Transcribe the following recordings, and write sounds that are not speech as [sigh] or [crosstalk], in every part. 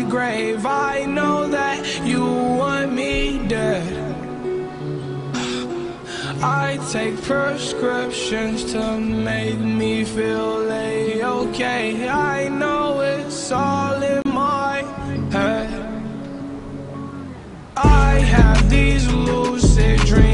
grave. I know that you want me dead. I take prescriptions to make me feel a-okay. I know it's all in my head. I have these lucid dreams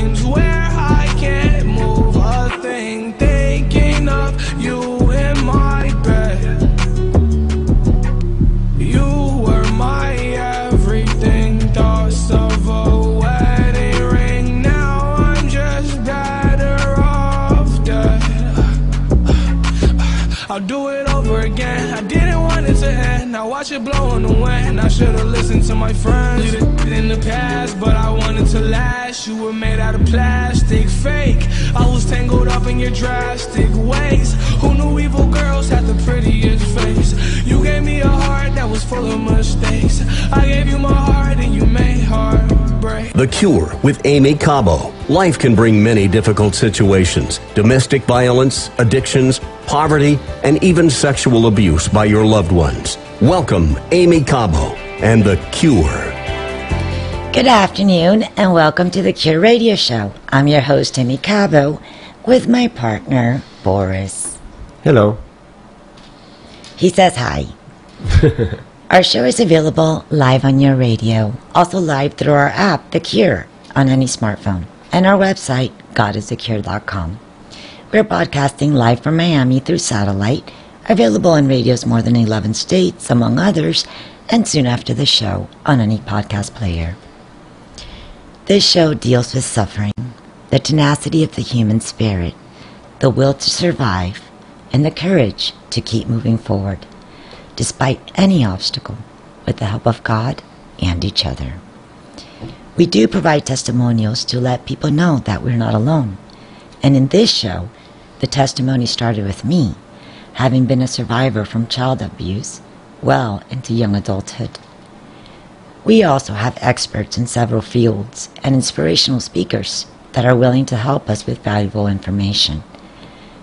end. Now watch it blow in the wind. I should've listened to my friends. In the past, but I wanted to last. You were made out of plastic, fake. I was tangled up in your drastic ways. Who knew evil girls had the prettiest face? You gave me a heart that was full of mistakes. I gave you my heart and you made heartbreak. The Cure with Aimee Cabo. Life can bring many difficult situations domestic violence, addictions, poverty, and even sexual abuse by your loved ones. Welcome, Aimee Cabo and The Cure. Good afternoon and welcome to the Cure Radio Show. I'm your host, Aimee Cabo, with my partner, Boris. Hello. He says hi. [laughs] our show is available live on your radio, also live through our app, The Cure, on any smartphone, and our website, godisthecure.com. We're broadcasting live from Miami through satellite, available in radios more than 11 states, among others, and soon after the show on any podcast player. This show deals with suffering, the tenacity of the human spirit, the will to survive, and the courage to keep moving forward, despite any obstacle, with the help of God and each other. We do provide testimonials to let people know that we're not alone. And in this show, the testimony started with me, having been a survivor from child abuse well into young adulthood. We also have experts in several fields and inspirational speakers that are willing to help us with valuable information.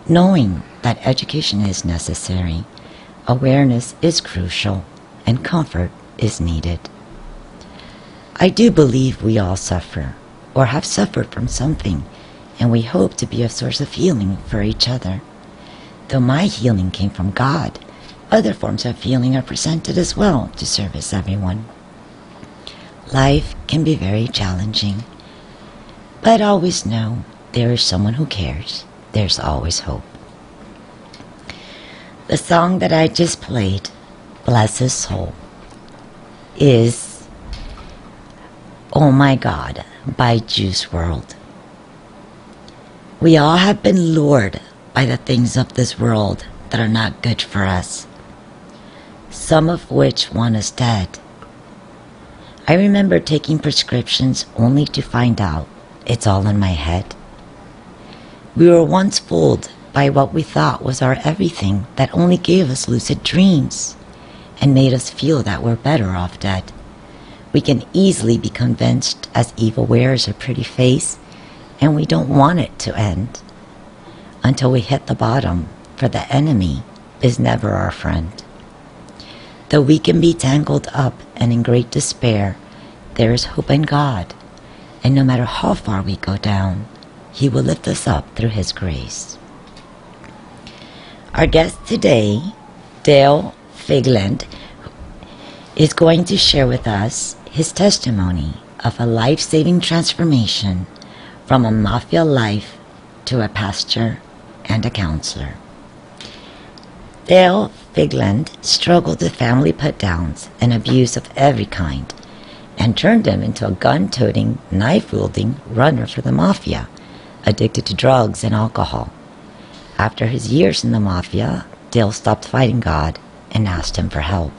Knowing that education is necessary, awareness is crucial, and comfort is needed. I do believe we all suffer or have suffered from something, and we hope to be a source of healing for each other. Though my healing came from God, other forms of healing are presented as well to service everyone. Life can be very challenging, but always know there is someone who cares. There's always hope. The song that I just played, Bless His Soul, is Oh My God by Juice WRLD. We all have been lured by the things of this world that are not good for us, some of which want us dead. I remember taking prescriptions only to find out it's all in my head. We were once fooled by what we thought was our everything that only gave us lucid dreams and made us feel that we're better off dead. We can easily be convinced as evil wears a pretty face and we don't want it to end until we hit the bottom, for the enemy is never our friend. Though we can be tangled up and in great despair, there is hope in God, and no matter how far we go down, He will lift us up through His grace. Our guest today, Dale Fiegland, is going to share with us his testimony of a life saving transformation from a mafia life to a pastor and a counselor. Dale Fiegland struggled with family put downs and abuse of every kind and turned him into a gun toting, knife wielding runner for the mafia, addicted to drugs and alcohol. After his years in the mafia, Dale stopped fighting God and asked him for help.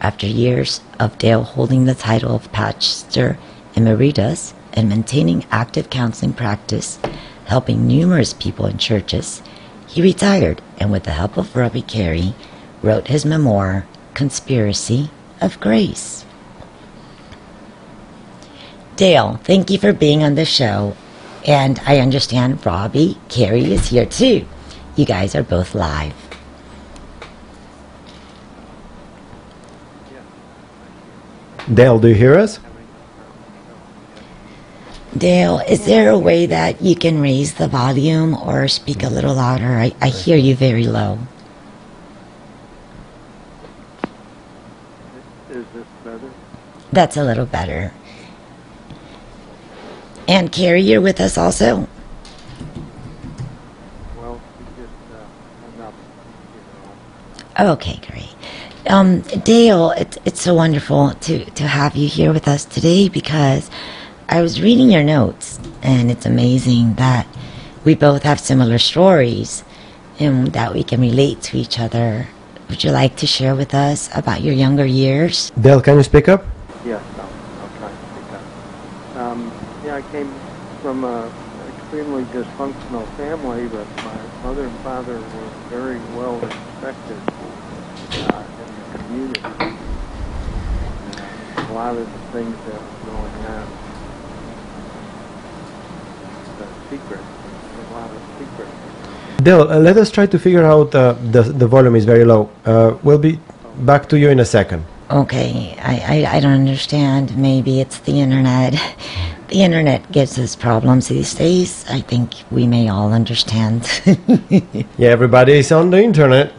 After years of Dale holding the title of Pastor Emeritus and maintaining active counseling practice, helping numerous people in churches, he retired and, with the help of Robbie Carey, wrote his memoir, Conspiracy of Grace. Dale, thank you for being on the show. And I understand Robbie Carey is here too. You guys are both live. Dale, do you hear us? Dale, is there a way that you can raise the volume or speak a little louder? I, I hear you very low. Is this better? That's a little better. And Carrie, you're with us also? Well, she just uh, hung up, you know. Okay, great. Um, Dale, it's it's so wonderful to to have you here with us today because I was reading your notes and it's amazing that we both have similar stories and that we can relate to each other. Would you like to share with us about your younger years? Dale, can you speak up? Yes, I'll, I'll try to speak up. Um, yeah, I came from a extremely dysfunctional family, but my mother and father were very well respected uh, in the community. And, uh, a lot of the things that were going on, the secret, a lot of secrets. Dale, uh, let us try to figure out uh, the the volume is very low. Uh, we'll be back to you in a second. Okay, I, I, I don't understand. Maybe it's the internet. The internet gives us problems these days. I think we may all understand. [laughs] Yeah, everybody's on the internet,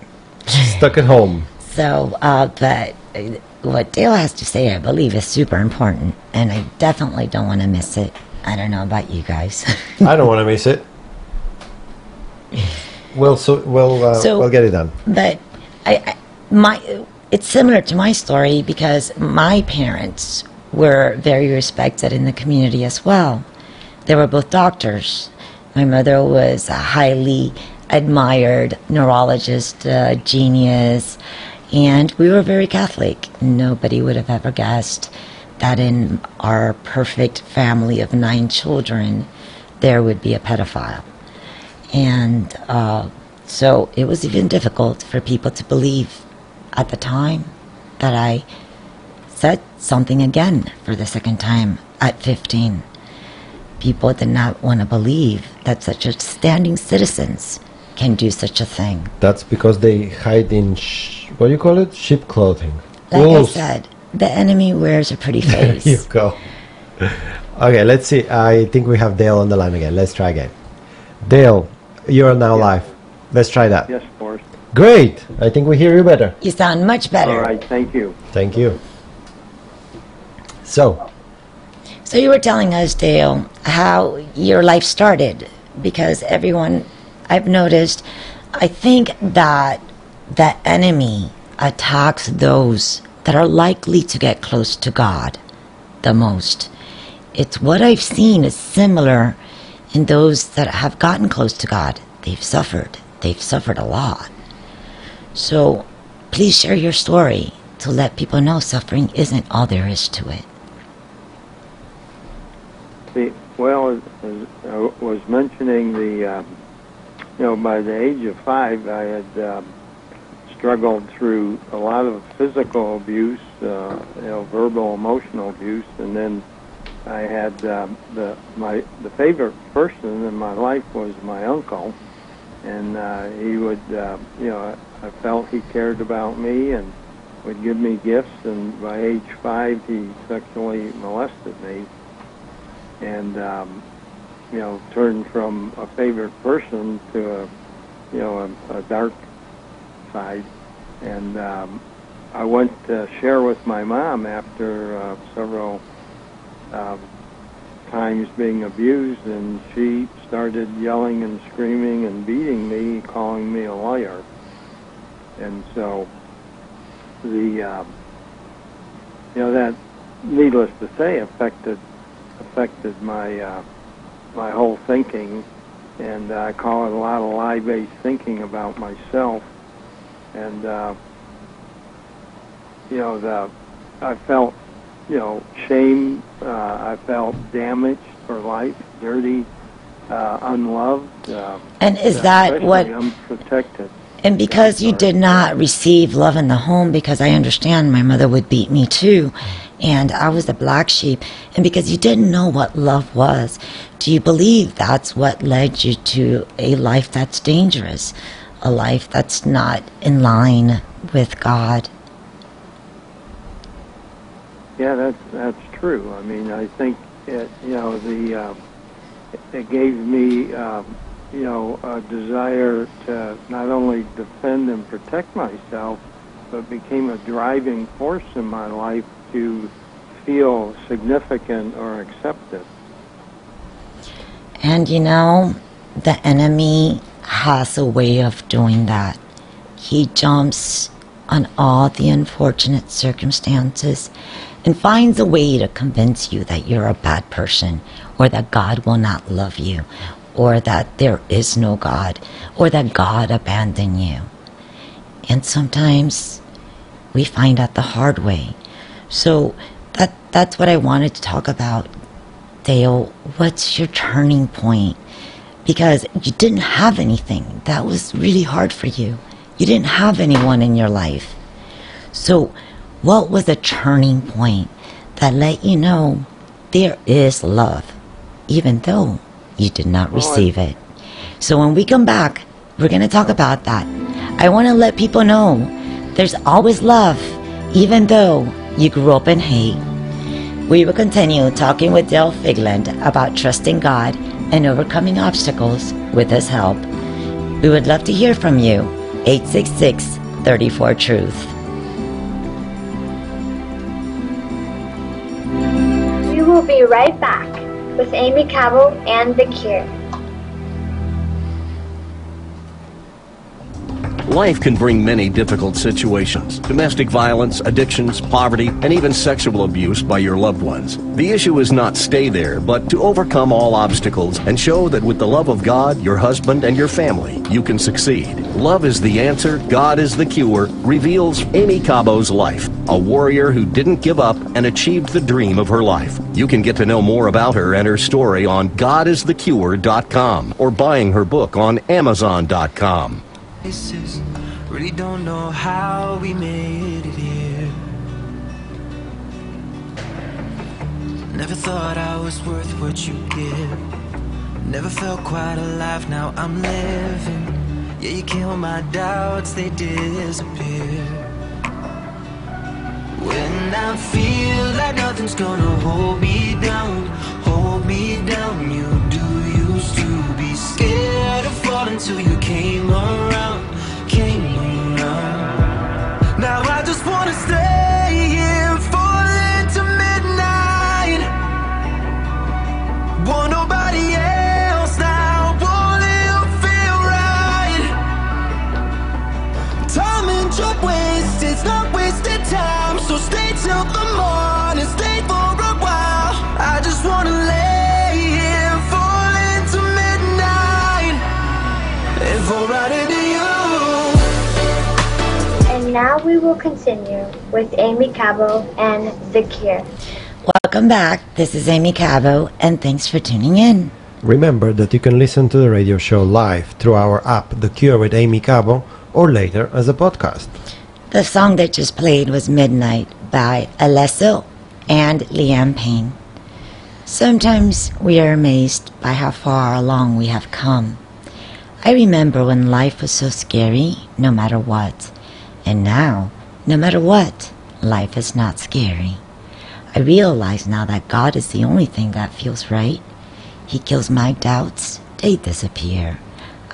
stuck at home. so, uh, but uh, what Dale has to say, I believe, is super important, and I definitely don't want to miss it. I don't know about you guys. [laughs] I don't want to miss it. We'll so we'll uh, So- we'll get it done. but I, I my it's similar to my story because my parents were very respected in the community as well. They were both doctors. My mother was a highly admired neurologist, uh, genius, and we were very Catholic. Nobody would have ever guessed that in our perfect family of nine children, there would be a pedophile. And uh, so it was even difficult for people to believe at the time that I said something again for the second time at 15. People did not want to believe that such a standing citizens can do such a thing. That's because they hide in sh- what do you call it? Sheep clothing. Like Wolves. I said, the enemy wears a pretty [laughs] face. you go. [laughs] Okay, let's see. I think we have Dale on the line again. Let's try again. Dale, you're now live. Let's try that. Yes, of course. Great. I think we hear you better. You sound much better. All right, thank you. Thank you. So, So you were telling us, Dale, how your life started because everyone I've noticed, I think that the enemy attacks those that are likely to get close to God the most. It's what I've seen is similar in those that have gotten close to God. They've suffered. They've suffered a lot. So please share your story to let people know suffering isn't all there is to it. Well, as, I was mentioning the, um, you know, by the age of five, I had um, struggled through a lot of physical abuse, uh, you know, verbal, emotional abuse, and then I had um, the my the favorite person in my life was my uncle, and uh, he would, uh, you know, I felt he cared about me and would give me gifts, and by age five, he sexually molested me and um, you know turned from a favorite person to a you know a, a dark side. And um, I went to share with my mom after uh, several um, times being abused and she started yelling and screaming and beating me calling me a liar. And so the um, you know that needless to say affected affected my uh, my whole thinking, and I call it a lot of lie-based thinking about myself. And uh, you know, the I felt you know shame. Uh, I felt damaged for life, dirty, uh, unloved. Uh, And is that especially what unprotected? And because you did not receive love in the home, because I understand my mother would beat me too, and I was the black sheep, and because you didn't know what love was, do you believe that's what led you to a life that's dangerous, a life that's not in line with God? Yeah, that's that's true. I mean, I think it, you know the uh, it gave me um, you know a desire to not only defend and protect myself, but became a driving force in my life to feel significant or accepted. And you know, the enemy has a way of doing that. He jumps on all the unfortunate circumstances and finds a way to convince you that you're a bad person or that God will not love you or that there is no God or that God abandoned you. And sometimes we find out the hard way. So that that's what I wanted to talk about. Dale, what's your turning point? Because you didn't have anything. That was really hard for you. You didn't have anyone in your life. So, what was the turning point that let you know there is love, even though you did not receive it? So, when we come back, we're going to talk about that. I want to let people know there's always love, even though you grew up in hate. We will continue talking with Dale Fiegland about trusting God and overcoming obstacles with His help. We would love to hear from you. 866 34 Truth. We will be right back with Aimee Cabo and The Cure. Life can bring many difficult situations domestic violence, addictions, poverty, and even sexual abuse by your loved ones. The issue is not stay there, but to overcome all obstacles and show that with the love of God, your husband, and your family, you can succeed. Love is the answer, God is the cure, reveals Aimee Cabo's life, a warrior who didn't give up and achieved the dream of her life. You can get to know more about her and her story on godisthecure.com or buying her book on amazon.com. places. Really don't know how we made it here. Never thought I was worth what you give. Never felt quite alive, now I'm living. Yeah, you kill my doubts, they disappear. When I feel like nothing's gonna hold me down, hold me down, you falling till you came around, came around. Now I just wanna stay will continue with Aimee Cabo and The Cure. Welcome back. This is Aimee Cabo, and thanks for tuning in. Remember that you can listen to the radio show live through our app, The Cure with Aimee Cabo, or later as a podcast. The song that just played was Midnight by Alesso and Liam Payne. Sometimes we are amazed by how far along we have come. I remember when life was so scary, no matter what. And now, no matter what, life is not scary. I realize now that God is the only thing that feels right. He kills my doubts, they disappear.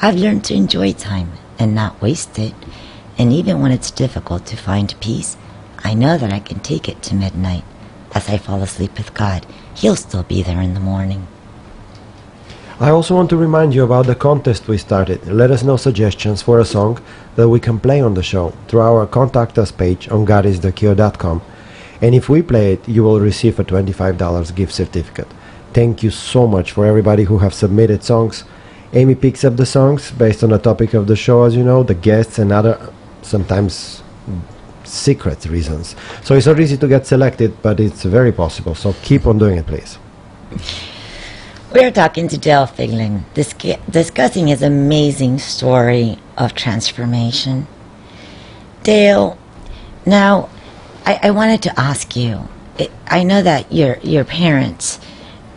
I've learned to enjoy time and not waste it. And even when it's difficult to find peace, I know that I can take it to midnight. As I fall asleep with God, He'll still be there in the morning. I also want to remind you about the contest we started. Let us know suggestions for a song that we can play on the show through our contact us page on godisthecure.com. And if we play it, you will receive a $25 gift certificate. Thank you so much for everybody who have submitted songs. Aimee picks up the songs based on the topic of the show, as you know, the guests and other sometimes secret reasons. So it's not easy to get selected, but it's very possible. So keep on doing it, please. We're talking to Dale Fiegland, disca- discussing his amazing story of transformation. Dale, now I, I wanted to ask you. It, I know that your your parents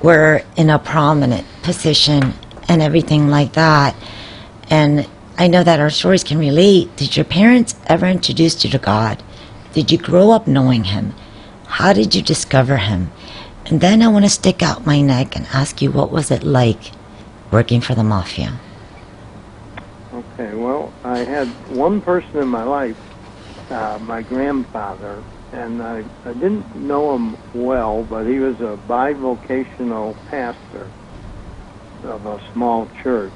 were in a prominent position and everything like that, and I know that our stories can relate. Did your parents ever introduce you to God? Did you grow up knowing Him? How did you discover him? And then I want to stick out my neck and ask you what was it like working for the mafia? Okay, well, I had one person in my life, uh, my grandfather, and I, I didn't know him well, but he was a bivocational pastor of a small church.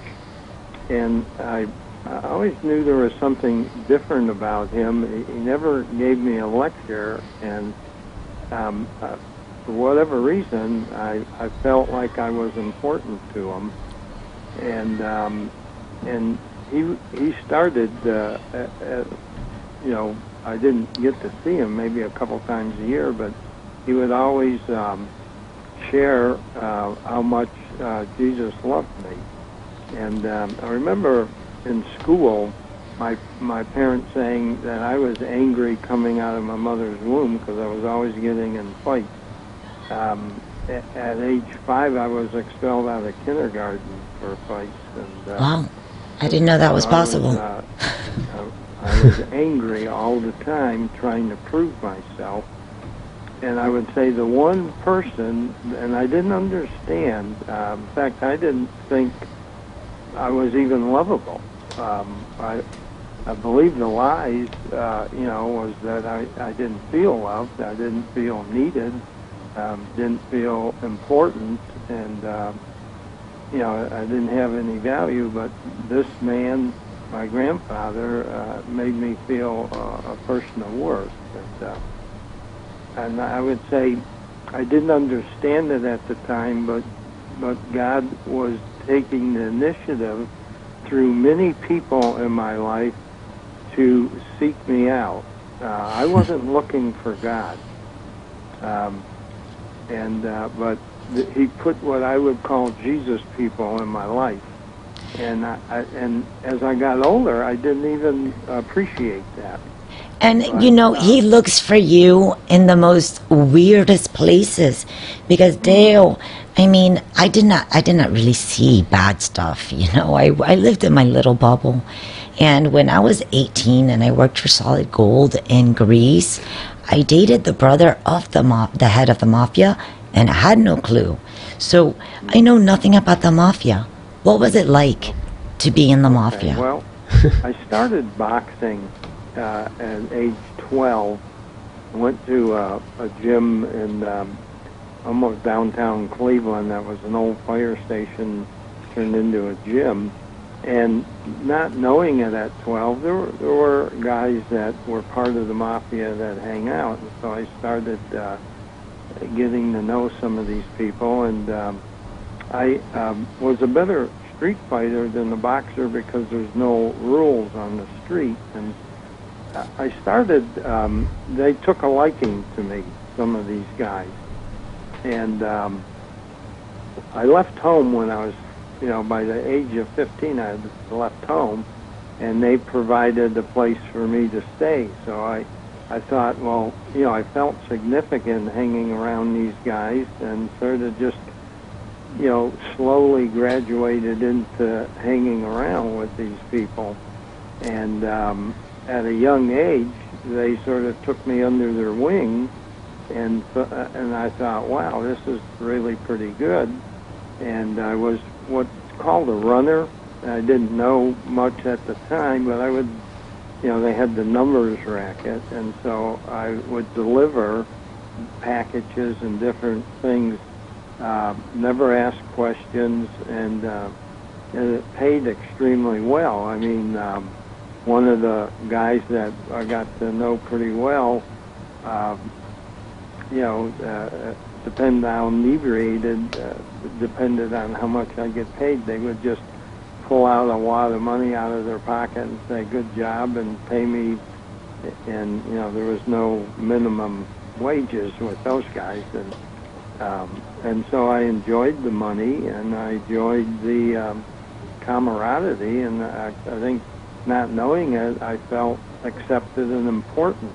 And I, I always knew there was something different about him. He, he never gave me a lecture, and um, uh, for whatever reason, I, I felt like I was important to him. And um, and he he started, uh, at, at, you know, I didn't get to see him maybe a couple times a year, but he would always um, share uh, how much uh, Jesus loved me. And um, I remember in school, my my parents saying that I was angry coming out of my mother's womb because I was always getting in fights. Um, at, at age five, I was expelled out of kindergarten for fights. And, uh, Wow. I didn't know that was I possible. uh, I was angry all the time, trying to prove myself. And I would say the one person, and I didn't understand. Um, in fact, I didn't think I was even lovable. Um, I, I believed the lies. Uh, you know, was that I, I didn't feel loved. I didn't feel needed. Um, didn't feel important, and um, you know, I didn't have any value, but this man, my grandfather, uh, made me feel uh, a person of worth. And, uh, and I would say I didn't understand it at the time, but but God was taking the initiative through many people in my life to seek me out. Uh, I wasn't looking for God, um, and uh, but th- He put what I would call Jesus people in my life, and I, I, and as I got older, I didn't even appreciate that. And you know, he looks for you in the most weirdest places because Dale, I mean, I did not I did not really see bad stuff, [laughs] you know. I I lived in my little bubble. And when I was 18 and I worked for Solid Gold in Greece, I dated the brother of the ma- the head of the mafia and I had no clue. So, I know nothing about the mafia. What was it like to be in the mafia? Okay, well, [laughs] I started boxing uh, at age 12. I went to uh, a gym in um, almost downtown Cleveland that was an old fire station turned into a gym. And not knowing it at 12, there were, there were guys that were part of the mafia that hang out. And so I started uh, getting to know some of these people. And um, I um, was a better street fighter than the boxer because there's no rules on the street. And I started, um, they took a liking to me, some of these guys. And um, I left home when I was, you know, by the age of 15, I had left home, and they provided a place for me to stay. So I, I thought, well, you know, I felt significant hanging around these guys, and sort of just, you know, slowly graduated into hanging around with these people. And um, at a young age, they sort of took me under their wing, and th- and I thought, wow, this is really pretty good. And I was what's called a runner. I didn't know much at the time, but I would, you know, they had the numbers racket, and so I would deliver packages and different things. Uh, never ask questions, and, uh, and it paid extremely well. I mean. Um, one of the guys that I got to know pretty well, um, you know, uh, depended on how inebriated, uh, depended on how much I get paid. They would just pull out a wad of money out of their pocket and say, good job, and pay me. And, you know, there was no minimum wages with those guys. And, um, and so I enjoyed the money and I enjoyed the um, camaraderie. And I, I think not knowing it, I felt accepted and important.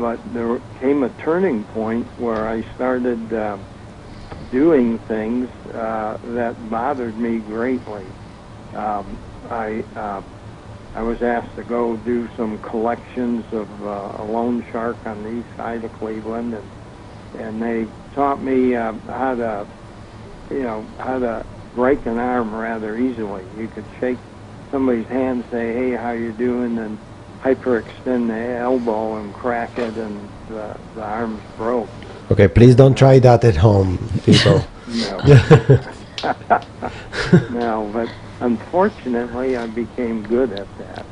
But there came a turning point where I started uh, doing things uh, that bothered me greatly. Um, I uh, I was asked to go do some collections of uh, a loan shark on the east side of Cleveland, and and they taught me uh, how to, you know, how to break an arm rather easily. You could shake somebody's hand, say, "Hey, how you doing?" and hyperextend the elbow and crack it, and the, the arm's broke. Okay, please don't try that at home, people. No. [laughs] no, but unfortunately, I became good at that,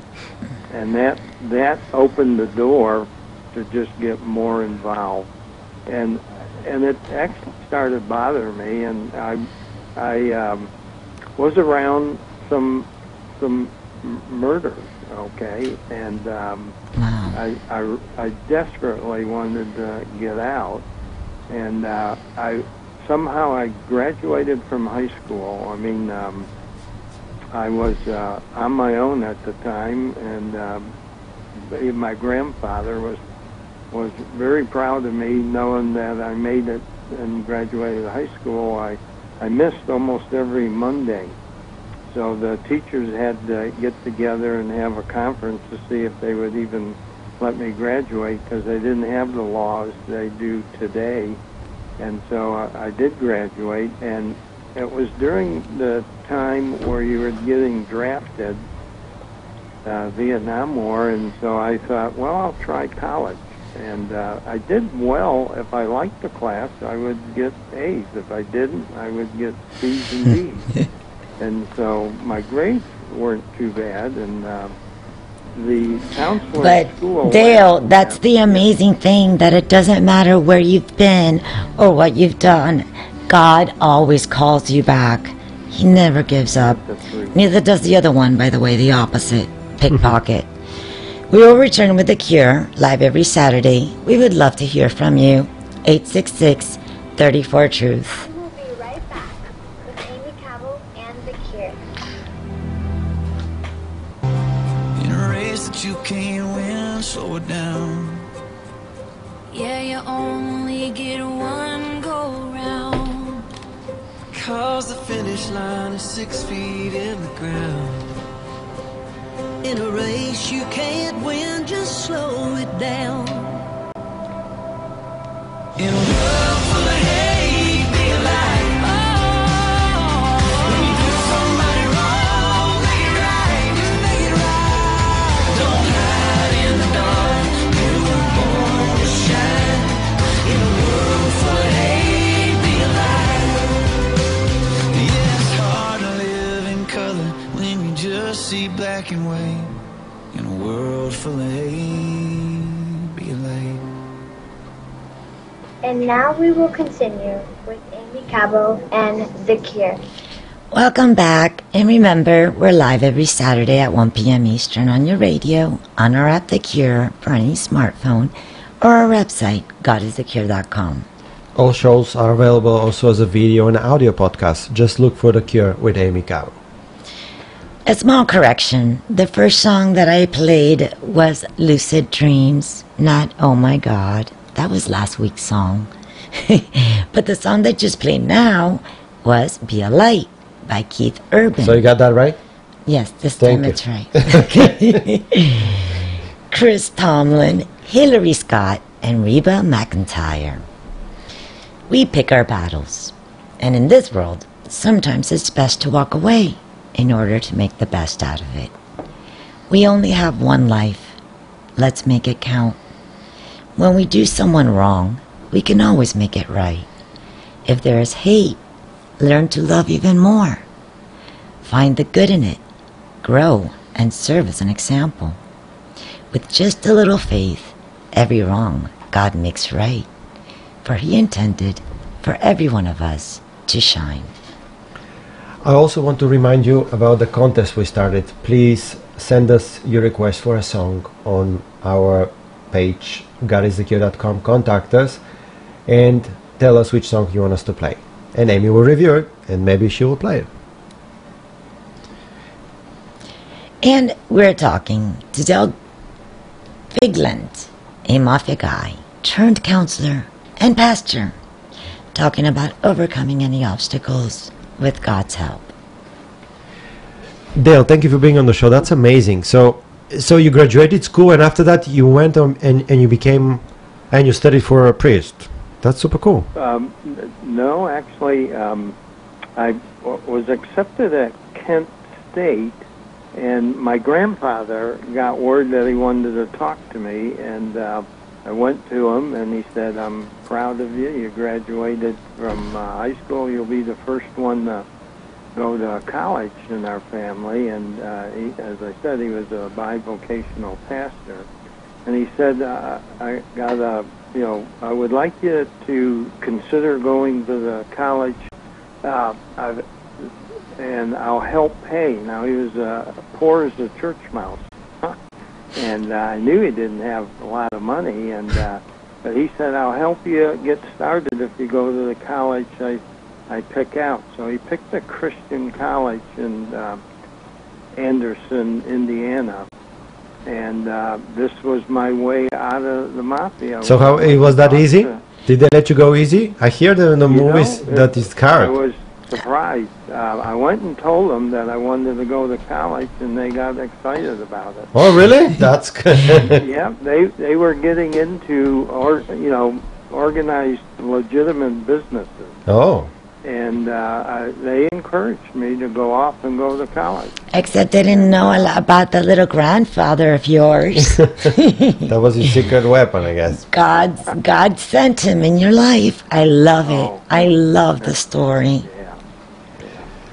and that that opened the door to just get more involved, and and it actually started bothering me, and I I um, was around some some murders, okay, and um, Wow. I, I I desperately wanted to get out, and uh, I somehow I graduated from high school. I mean, um, I was uh, on my own at the time, and um, my grandfather was was very proud of me, knowing that I made it and graduated high school. I I missed almost every Monday, so the teachers had to get together and have a conference to see if they would even let me graduate because they didn't have the laws they do today. And so I, I did graduate, and it was during the time where you were getting drafted, uh, Vietnam War, and so I thought, well, I'll try college. And uh, I did well. If I liked the class, I would get A's. If I didn't, I would get C's and D's. [laughs] and so my grades weren't too bad, and uh, the counselor But. Dale, that's the amazing thing that it doesn't matter where you've been or what you've done. God always calls you back. He never gives up. Neither does the other one, by the way, the opposite, pickpocket. [laughs] we will return with The Cure live every Saturday. We would love to hear from you. 866 34 Truth. Slow it down. Yeah, you only get one go round. Cause the finish line is six feet in the ground. In a race you can't win, just slow it down. See black and. In a world full of hate, be a. And now we will continue with Aimee Cabo and The Cure. Welcome back. And remember, we're live every Saturday at 1 p.m. Eastern on your radio, on our app The Cure for any smartphone, or our website, godisthecure.com. All shows are available also as a video and audio podcast. Just look for The Cure with Aimee Cabo. A small correction. The first song that I played was Lucid Dreams, not Oh My God. That was last week's song. [laughs] but the song that just played now was Be a Light by Keith Urban. So you got that right? Yes, this Thank time you. it's right. Okay. [laughs] [laughs] Chris Tomlin, Hillary Scott, and Reba McEntire. We pick our battles. And in this world, sometimes it's best to walk away in order to make the best out of it. We only have one life. Let's make it count. When we do someone wrong, we can always make it right. If there is hate, learn to love even more. Find the good in it, grow, and serve as an example. With just a little faith, every wrong God makes right. For He intended for every one of us to shine. I also want to remind you about the contest we started. Please send us your request for a song on our page, godisthecure.com. Contact us and tell us which song you want us to play. And Aimee will review it and maybe she will play it. And we're talking to Del Fiegland, a mafia guy, turned counselor and pastor, talking about overcoming any obstacles with God's help. Dale, thank you for being on the show. That's amazing. So, so you graduated school, and after that, you went on and, and you became, and you studied for a priest. That's super cool. Um, no, actually, um, I w- was accepted at Kent State, and my grandfather got word that he wanted to talk to me, and uh, I went to him, and he said, "I'm proud of you. You graduated from uh, high school. You'll be the first one to go to college in our family." And uh, he, as I said, he was a bivocational pastor, and he said, uh, "I got a." you know, I would like you to consider going to the college, uh, I've, and I'll help pay. Now he was uh, poor as a church mouse, and uh, I knew he didn't have a lot of money, and uh, but he said I'll help you get started if you go to the college I I pick out. So he picked a Christian college in uh, Anderson, Indiana. And uh, this was my way out of the mafia. So how it was that easy? to- Did they let you go easy? I hear that in the know, movies it- that is I hard. was surprised. Uh, I went and told them that I wanted to go to college, and they got excited about it. Oh, really? [laughs] That's good. yeah, they they were getting into or you know organized legitimate businesses, oh, and uh, I, they encouraged me to go off and go to college. Except they didn't know a lot about the little grandfather of yours. [laughs] that was his secret weapon, I guess. God, God sent him in your life. I love it. Oh. I love the story.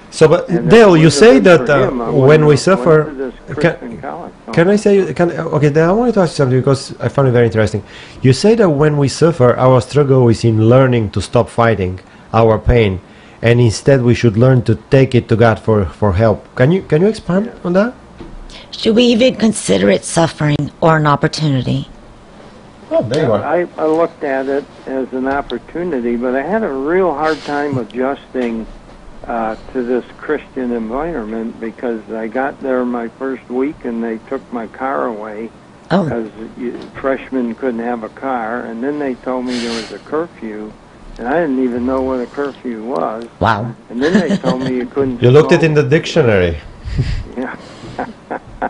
Yeah. So, but And Dale, you say that uh, him, when we suffer, went to this can, Christian college. Can I say? Can okay? Then I wanted to ask you something because I found it very interesting. You say that when we suffer, our struggle is in learning to stop fighting our pain, and instead we should learn to take it to God for, for help. Can you can you expand on that? Should we even consider it suffering or an opportunity? Oh, there you are. I, I looked at it as an opportunity, but I had a real hard time adjusting uh, to this Christian environment because I got there my first week and they took my car away Oh, because freshmen couldn't have a car, and then they told me there was a curfew, and I didn't even know what a curfew was, wow. and then they told me you [laughs] couldn't. You looked it in the dictionary. Yeah. [laughs]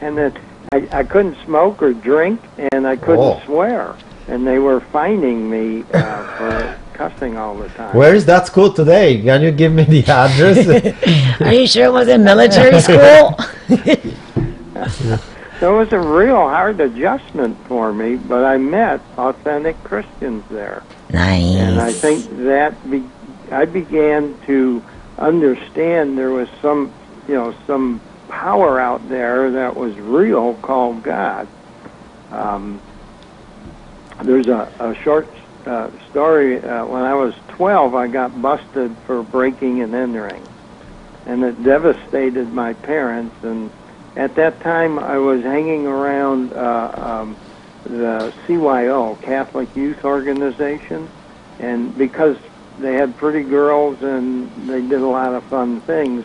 and then I, I couldn't smoke or drink, and I couldn't Oh. swear. And they were fining me uh, for cussing all the time. Where is that school today? Can you give me the address? [laughs] Are you sure it was a military school? [laughs] So it was a real hard adjustment for me, but I met authentic Christians there. nice. And I think that be, I began to understand there was some, you know, some power out there that was real called God. Um, there's a, a short uh, story. Uh, when I was 12, I got busted for breaking and entering, and it devastated my parents. And at that time, I was hanging around uh, um, the CYO, Catholic Youth Organization, and because they had pretty girls and they did a lot of fun things.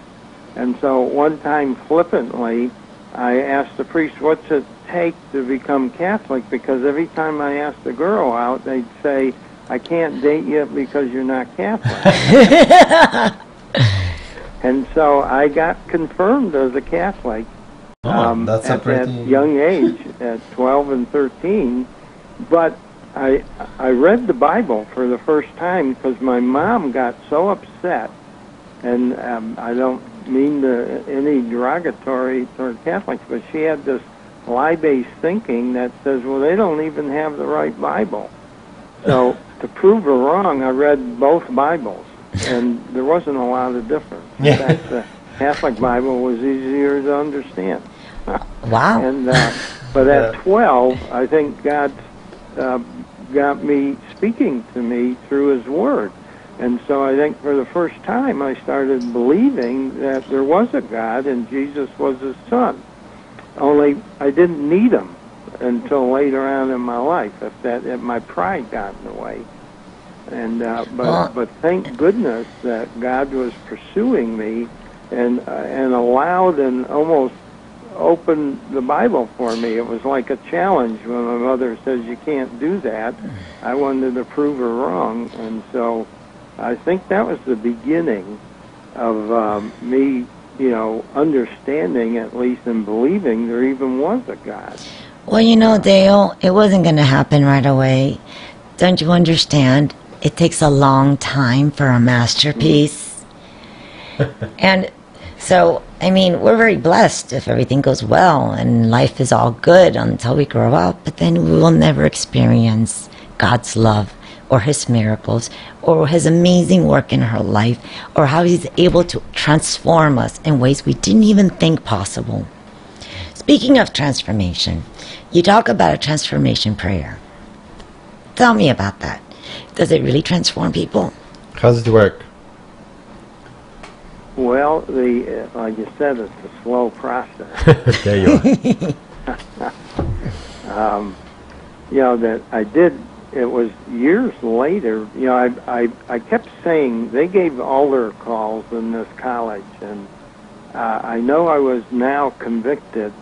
And so one time, flippantly, I asked the priest, "What's it take to become Catholic?" Because every time I asked a girl out, they'd say, "I can't date you because you're not Catholic." [laughs] and so I got confirmed as a Catholic um, that's a at pretty- that young age, [laughs] at 12 and 13. But I I read the Bible for the first time because my mom got so upset, and um, I don't mean to, any derogatory toward Catholics, but she had this lie-based thinking that says, well, they don't even have the right Bible. So [laughs] to prove her wrong, I read both Bibles, and there wasn't a lot of difference. In Yeah. fact, the Catholic Bible was easier to understand. wow. And uh, but at Yeah. 12, I think God uh, got me speaking to me through His Word, and so I think for the first time I started believing that there was a God and Jesus was His Son. Only I didn't need Him until later on in my life. If that, if my pride got in the way. And uh, but Well- but thank goodness that God was pursuing me, and uh, and allowed and almost opened the Bible for me. It was like a challenge when my mother says you can't do that. I wanted to prove her wrong, and so I think that was the beginning of um, me you know, understanding at least and believing there even was a God. Well, you know, Dale, it wasn't going to happen right away. Don't you understand? It takes a long time for a masterpiece. [laughs] and so, I mean, we're very blessed if everything goes well and life is all good until we grow up, but then we will never experience God's love or His miracles or His amazing work in her life or how He's able to transform us in ways we didn't even think possible. Speaking of transformation, you talk about a transformation prayer. Tell me about that. Does it really transform people? How does it work? Well, the uh, like you said, it's a slow process. [laughs] there you are. [laughs] um, you know that I did. It was years later. You know, I I I kept saying they gave all their calls in this college, and uh, I know I was now convicted,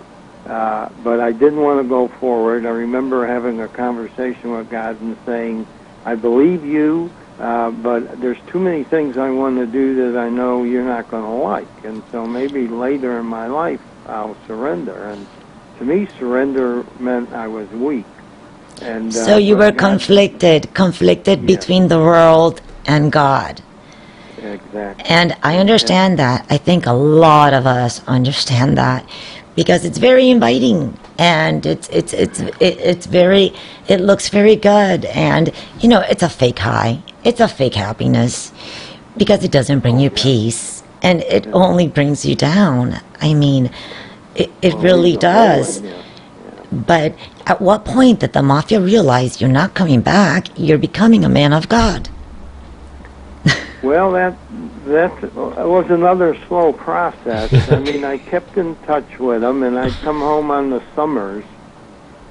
uh, but I didn't want to go forward. I remember having a conversation with God and saying, "I believe you." Uh, but there's too many things I want to do that I know you're not going to like, and so maybe later in my life I'll surrender. And to me, surrender meant I was weak. And uh, So you were conflicted, conflicted Yeah. between the world and God. Exactly. And I understand that. I think a lot of us understand that because it's very inviting and it's it's it's it, it's very it looks very good and you know it's a fake high. It's a fake happiness because it doesn't bring you peace and it only brings you down. I mean, it, it really does. Yeah. But at what point did the mafia realize you're not coming back? You're becoming a man of God. [laughs] Well, that that was another slow process. I [laughs] mean, I kept in touch with them, and I'd come home on the summers,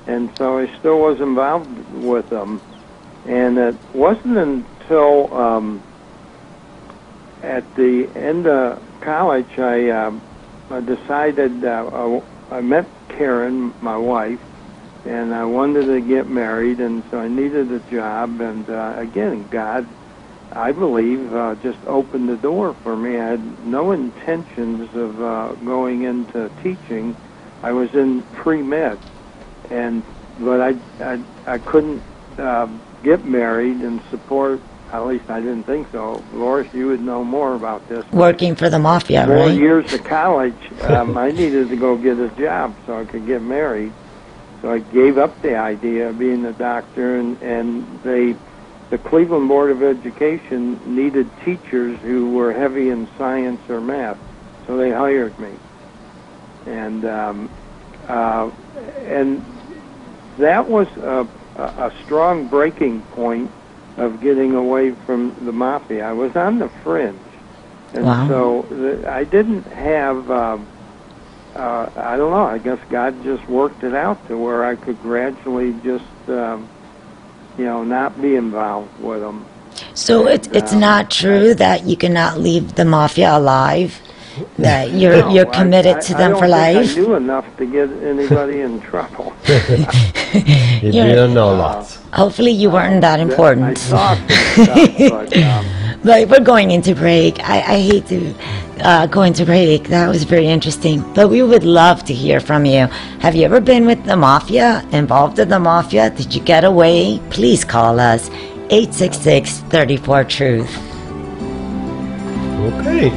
and so I still was involved with them. And it wasn't until um, at the end of college I, um I decided uh, I, I met Karen, my wife, and I wanted to get married, and so I needed a job. And uh, again, God I believe, uh, just opened the door for me. I had no intentions of uh, going into teaching. I was in pre med, and but I I, I couldn't uh, get married and support. At least I didn't think so. Boris, you would know more about this. Working for the mafia, Four right? years of college, [laughs] um, I needed to go get a job so I could get married. So I gave up the idea of being a doctor, and and they, the Cleveland Board of Education needed teachers who were heavy in science or math, so they hired me, and um, uh, and that was a, a strong breaking point of getting away from the mafia. I was on the fringe, and Wow. so the, I didn't have. Um, uh, I don't know. I guess God just worked it out to where I could gradually just, um, you know, not be involved with them. So it's it's Um, not true that you cannot leave the mafia alive. That [laughs] you're No, you're committed I, to I them don't for think life. I knew enough to get anybody in trouble. [laughs] You Yeah. didn't know lots. Hopefully, you weren't that I important. thought stuff, but [laughs] um, But we're going into break. I, I hate to uh, go into break. That was very interesting. But we would love to hear from you. Have you ever been with the mafia? Involved in the mafia? Did you get away? Please call us 866 34 Truth. Okay.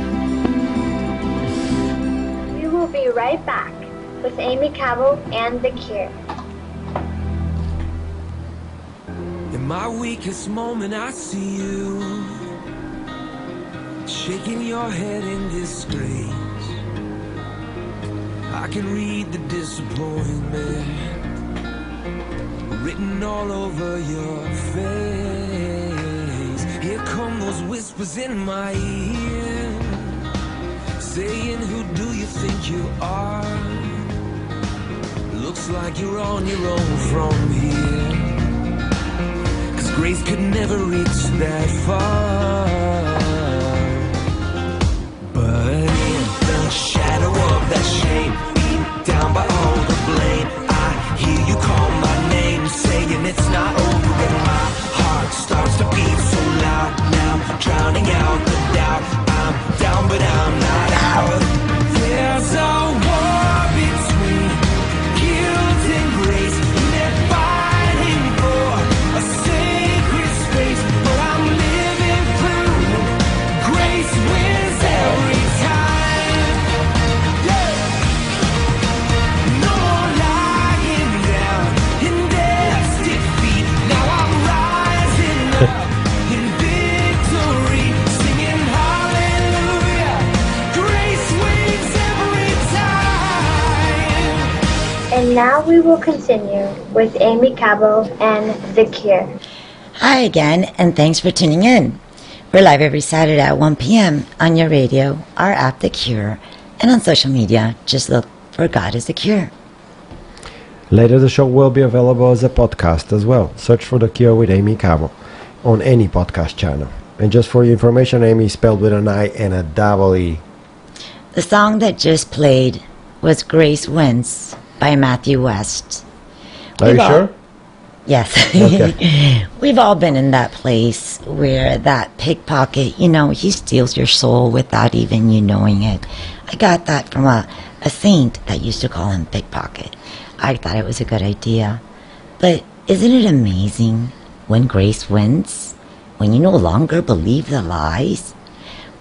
We will be right back with Aimee Cabo and The Cure. In my weakest moment, I see you shaking your head in disgrace. I can read the disappointment written all over your face. Here come those whispers in my ear, saying, Who do you think you are? Looks like you're on your own from here. Cause grace could never reach that far. That shame, beat down by all the blame, I hear you call my name, saying it's not over. And my heart starts to beat so loud now, drowning out the doubt. I'm down, but I'm not out. Now we will continue with Aimee Cabo and The Cure. Hi again, and thanks for tuning in. We're live every Saturday at 1 p.m. on your radio, our app, The Cure, and on social media. Just look for God is the Cure. Later, the show will be available as a podcast as well. Search for The Cure with Aimee Cabo on any podcast channel. And just for your information, Aimee is spelled with an I and a double E. The song that just played was Grace Wins by Matthew West. Are you We've all- sure? Yes. Okay. [laughs] We've all been in that place where that pickpocket, you know, he steals your soul without even you knowing it. I got that from a, a saint that used to call him pickpocket. I thought it was a good idea. But isn't it amazing when grace wins? When you no longer believe the lies?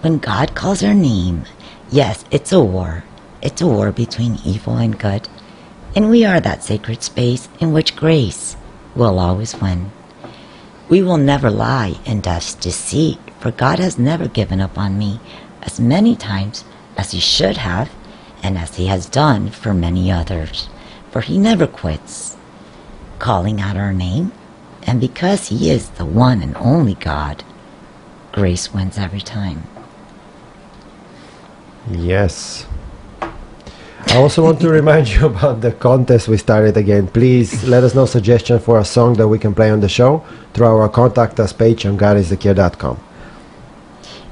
When God calls our name? Yes, it's a war. It's a war between evil and good. And we are that sacred space in which grace will always win. We will never lie and thus deceit, for God has never given up on me as many times as He should have, and as He has done for many others. For He never quits calling out our name, and because He is the one and only God, grace wins every time. Yes. I also want to remind you [laughs] about the contest we started again. Please let us know suggestions for a song that we can play on the show through our contact us page on godisthecure.com.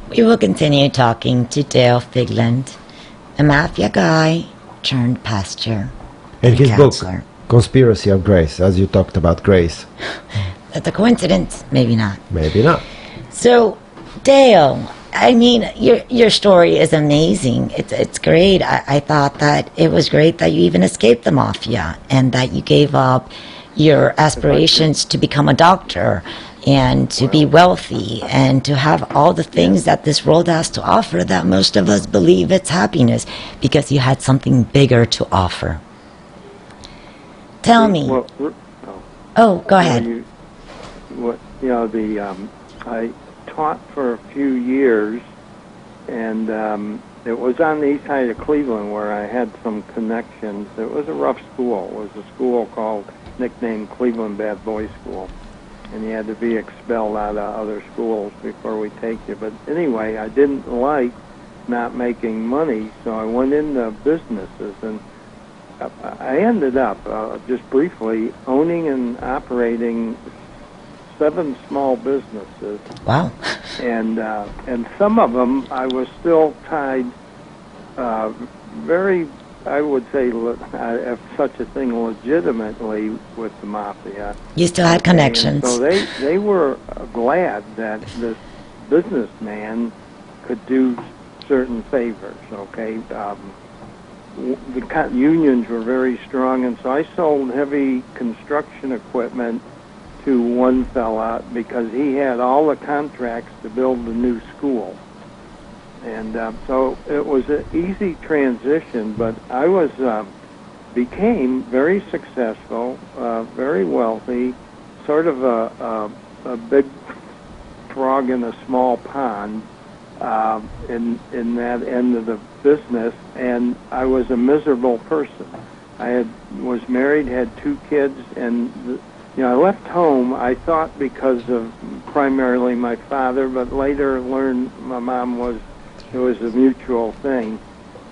We will continue talking to Dale Fiegland, a mafia guy turned pastor. And his book. Conspiracy of Grace, as you talked about grace. [laughs] That's a coincidence? Maybe not. Maybe not. So, Dale, I mean, your your story is amazing. It's it's great. I, I thought that it was great that you even escaped the mafia and that you gave up your aspirations to become a doctor and to be wealthy and to have all the things that this world has to offer that most of us believe it's happiness because you had something bigger to offer. Tell me. Well, oh. Go ahead. You, what, you know, the um, I taught for a few years, and um, it was on the east side of Cleveland where I had some connections. It was a rough school. It was a school called nicknamed Cleveland Bad Boy School, and you had to be expelled out of other schools before we take you. But anyway, I didn't like not making money, so I went into businesses and. I ended up, uh, just briefly, owning and operating seven small businesses, Wow. and uh, and some of them I was still tied, uh, very, I would say, le- uh, if such a thing, legitimately with the mafia. You still had connections. And so they they were uh, glad that this businessman could do certain favors. Okay, um, the unions were very strong, and so I sold heavy construction equipment to one fella because he had all the contracts to build the new school. And uh, so it was an easy transition, but I was um, became very successful, uh, very wealthy, sort of a, a, a big frog in a small pond um, in in that end of the business, and I was a miserable person. I had was married, had two kids, and you know I left home. I thought because of primarily my father, but later learned my mom was it was a mutual thing.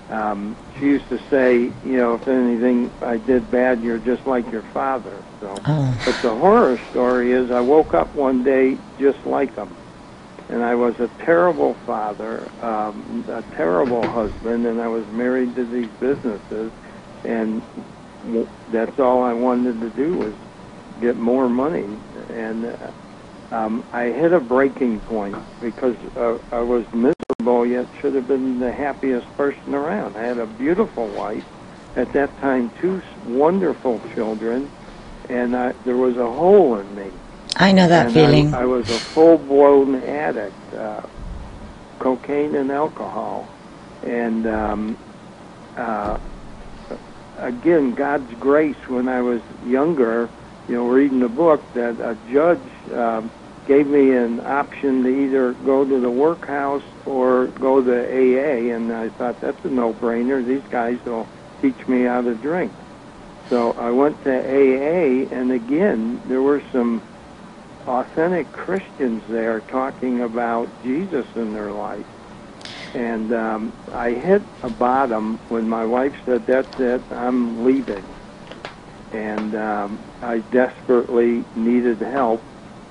Um, she used to say, you know, if anything I did bad, you're just like your father. So, Oh. but the horror story is, I woke up one day just like him, and I was a terrible father, um, a terrible husband, and I was married to these businesses, and that's all I wanted to do was get more money, and uh, um, I hit a breaking point because uh, I was miserable, yet should have been the happiest person around. I had a beautiful wife, at that time two wonderful children, and I, there was a hole in me. I know that and feeling. I, I was a full-blown addict, uh, cocaine and alcohol, and um, uh, again, God's grace. When I was younger, you know, reading the book, that a judge um, gave me an option to either go to the workhouse or go to AA, and I thought that's a no-brainer. These guys will teach me how to drink. So I went to AA, and again, there were some authentic Christians there talking about Jesus in their life. And um, I hit a bottom when my wife said, That's it, I'm leaving. And um, I desperately needed help.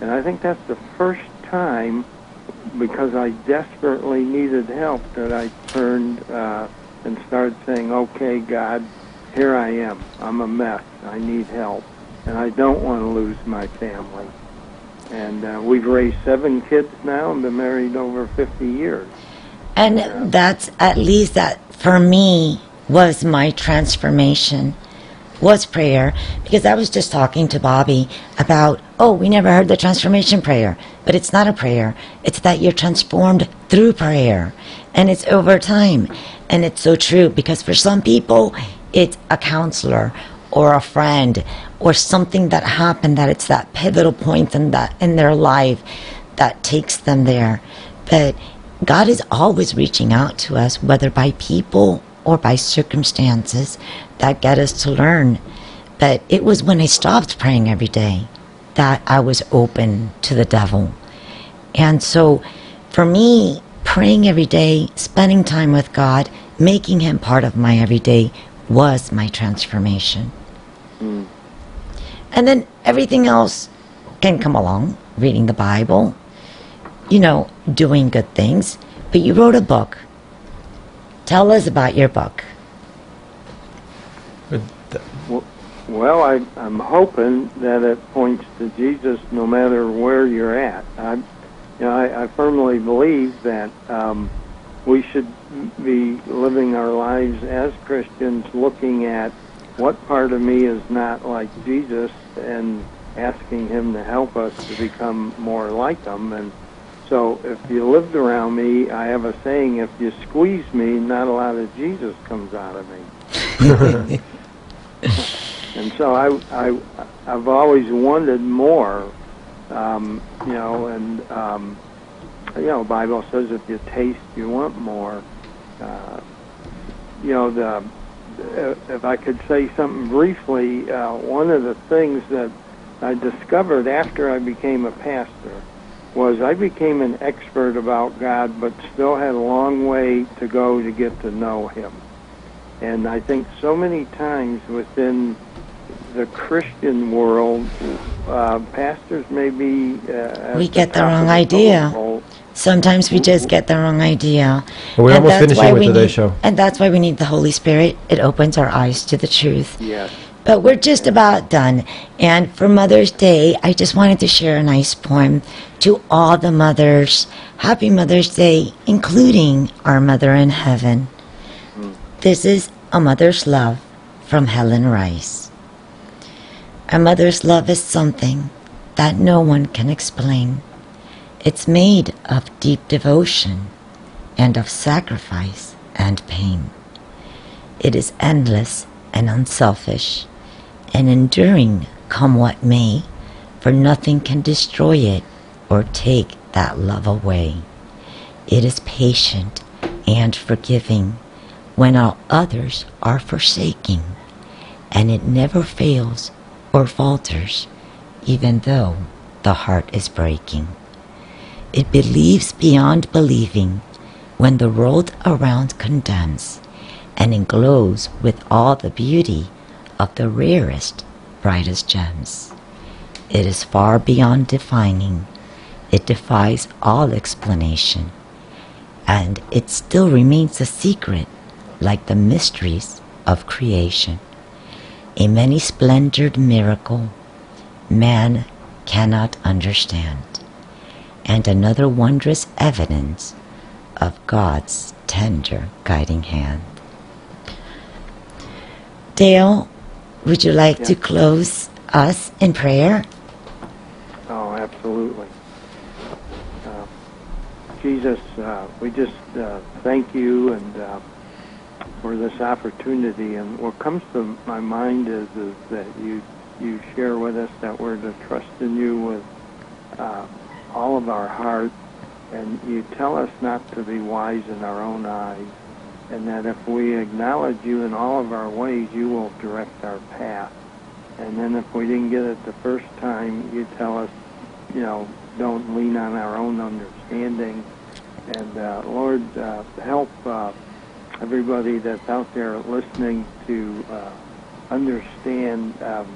And I think that's the first time, because I desperately needed help, that I turned uh, and started saying, Okay, God, here I am. I'm a mess. I need help. And I don't want to lose my family. And uh, we've raised seven kids now and been married over 50 years. And that's at least that for me was my transformation was prayer because I was just talking to Bobby about, oh, we never heard the transformation prayer, but it's not a prayer. It's that you're transformed through prayer and it's over time. And it's so true because for some people, it's a counselor or a friend or something that happened that it's that pivotal point in that in their life that takes them there. But God is always reaching out to us, whether by people or by circumstances that get us to learn. But it was when I stopped praying every day that I was open to the devil. And so for me, praying every day, spending time with God, making him part of my everyday was my transformation. Mm. And then everything else can come along, reading the Bible, you know, doing good things. But you wrote a book. Tell us about your book. Well, I, I'm hoping that it points to Jesus no matter where you're at. I, you know, I, I firmly believe that um, we should be living our lives as Christians, looking at what part of me is not like Jesus, and asking Him to help us to become more like Him. And so, if you lived around me, I have a saying: if you squeeze me, not a lot of Jesus comes out of me. [laughs] and so I, I, I've always wanted more, um, you know, and um, you know, Bible says if you taste, you want more. Uh, you know, the if I could say something briefly, uh, one of the things that I discovered after I became a pastor was I became an expert about God, but still had a long way to go to get to know Him. And I think so many times within the Christian world, uh, pastors may be uh, We get the top of wrong idea. pole. Sometimes we just get the wrong idea. We're And almost that's finishing why with we today's need- show. And that's why we need the Holy Spirit. It opens our eyes to the truth. Yes. But we're just about done. And for Mother's Day, I just wanted to share a nice poem to all the mothers. Happy Mother's Day, including our mother in heaven. This is A Mother's Love from Helen Rice. A mother's love is something that no one can explain. It's made of deep devotion and of sacrifice and pain. It is endless and unselfish and enduring come what may, for nothing can destroy it or take that love away. It is patient and forgiving when all others are forsaking, and it never fails or falters, even though the heart is breaking. It believes beyond believing when the world around condemns, and it glows with all the beauty of the rarest, brightest gems. It is far beyond defining, it defies all explanation, and it still remains a secret like the mysteries of creation. A many splendored miracle man cannot understand, and another wondrous evidence of God's tender guiding hand. Dale, would you like to close us in prayer? Oh, absolutely. Uh, Jesus, uh, we just uh, thank you and uh, for this opportunity. And what comes to my mind is, is that you you share with us that we're to trust in you with uh, all of our heart, and you tell us not to be wise in our own eyes, and that if we acknowledge you in all of our ways, you will direct our path. And then if we didn't get it the first time, you tell us, you know, don't lean on our own understanding. And uh, Lord, uh, help uh, everybody that's out there listening to uh, understand um,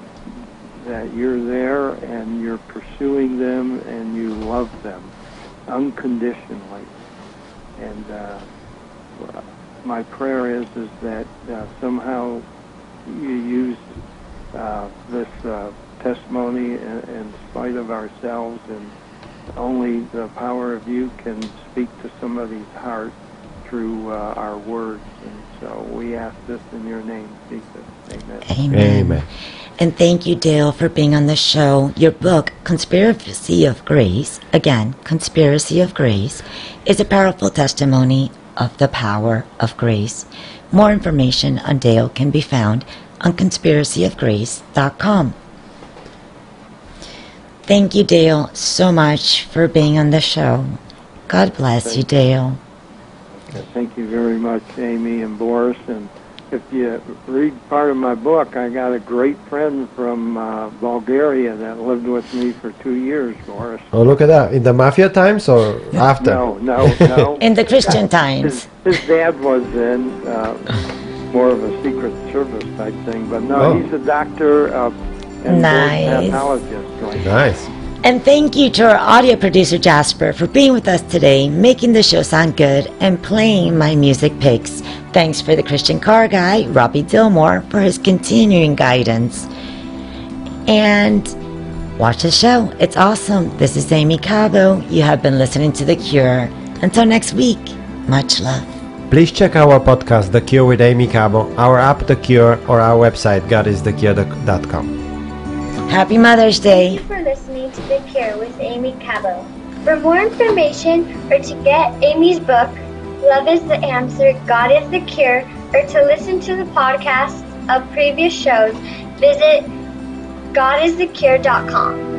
that you're there and you're pursuing them and you love them unconditionally. And uh, my prayer is is that uh, somehow you use uh, this uh, testimony in, in spite of ourselves and only the power of you can speak to somebody's heart through uh, our words. And so we ask this in your name, Jesus. Amen. Amen. Amen. And thank you, Dale, for being on the show. Your book, Conspiracy of Grace, again, Conspiracy of Grace, is a powerful testimony of the power of grace. More information on Dale can be found on conspiracyofgrace.com. Thank you, Dale, so much for being on the show. God bless you, Dale. Thank you very much, Aimee and Boris. And if you read part of my book, I got a great friend from uh, Bulgaria that lived with me for two years, Boris. Oh, look at that. In the mafia times or after? No, no, no. [laughs] In the Christian times. his dad was in uh, more of a secret service type thing, but no, Oh. he's a doctor uh, and Nice. pathologist. Right? Nice. And thank you to our audio producer Jasper for being with us today, making the show sound good, and playing my music picks. Thanks for the Christian car guy, Robby Dilmore, for his continuing guidance. And watch the show. It's awesome. This is Aimee Cabo. You have been listening to The Cure. Until next week, much love. Please check our podcast, The Cure with Aimee Cabo, our app, The Cure, or our website, godisthecure.com. Happy Mother's Day. Thank you for listening to The Cure with Aimee Cabo. For more information or to get Aimee's book, Love is the Answer, God is the Cure, or to listen to the podcasts of previous shows, visit godisthecure.com.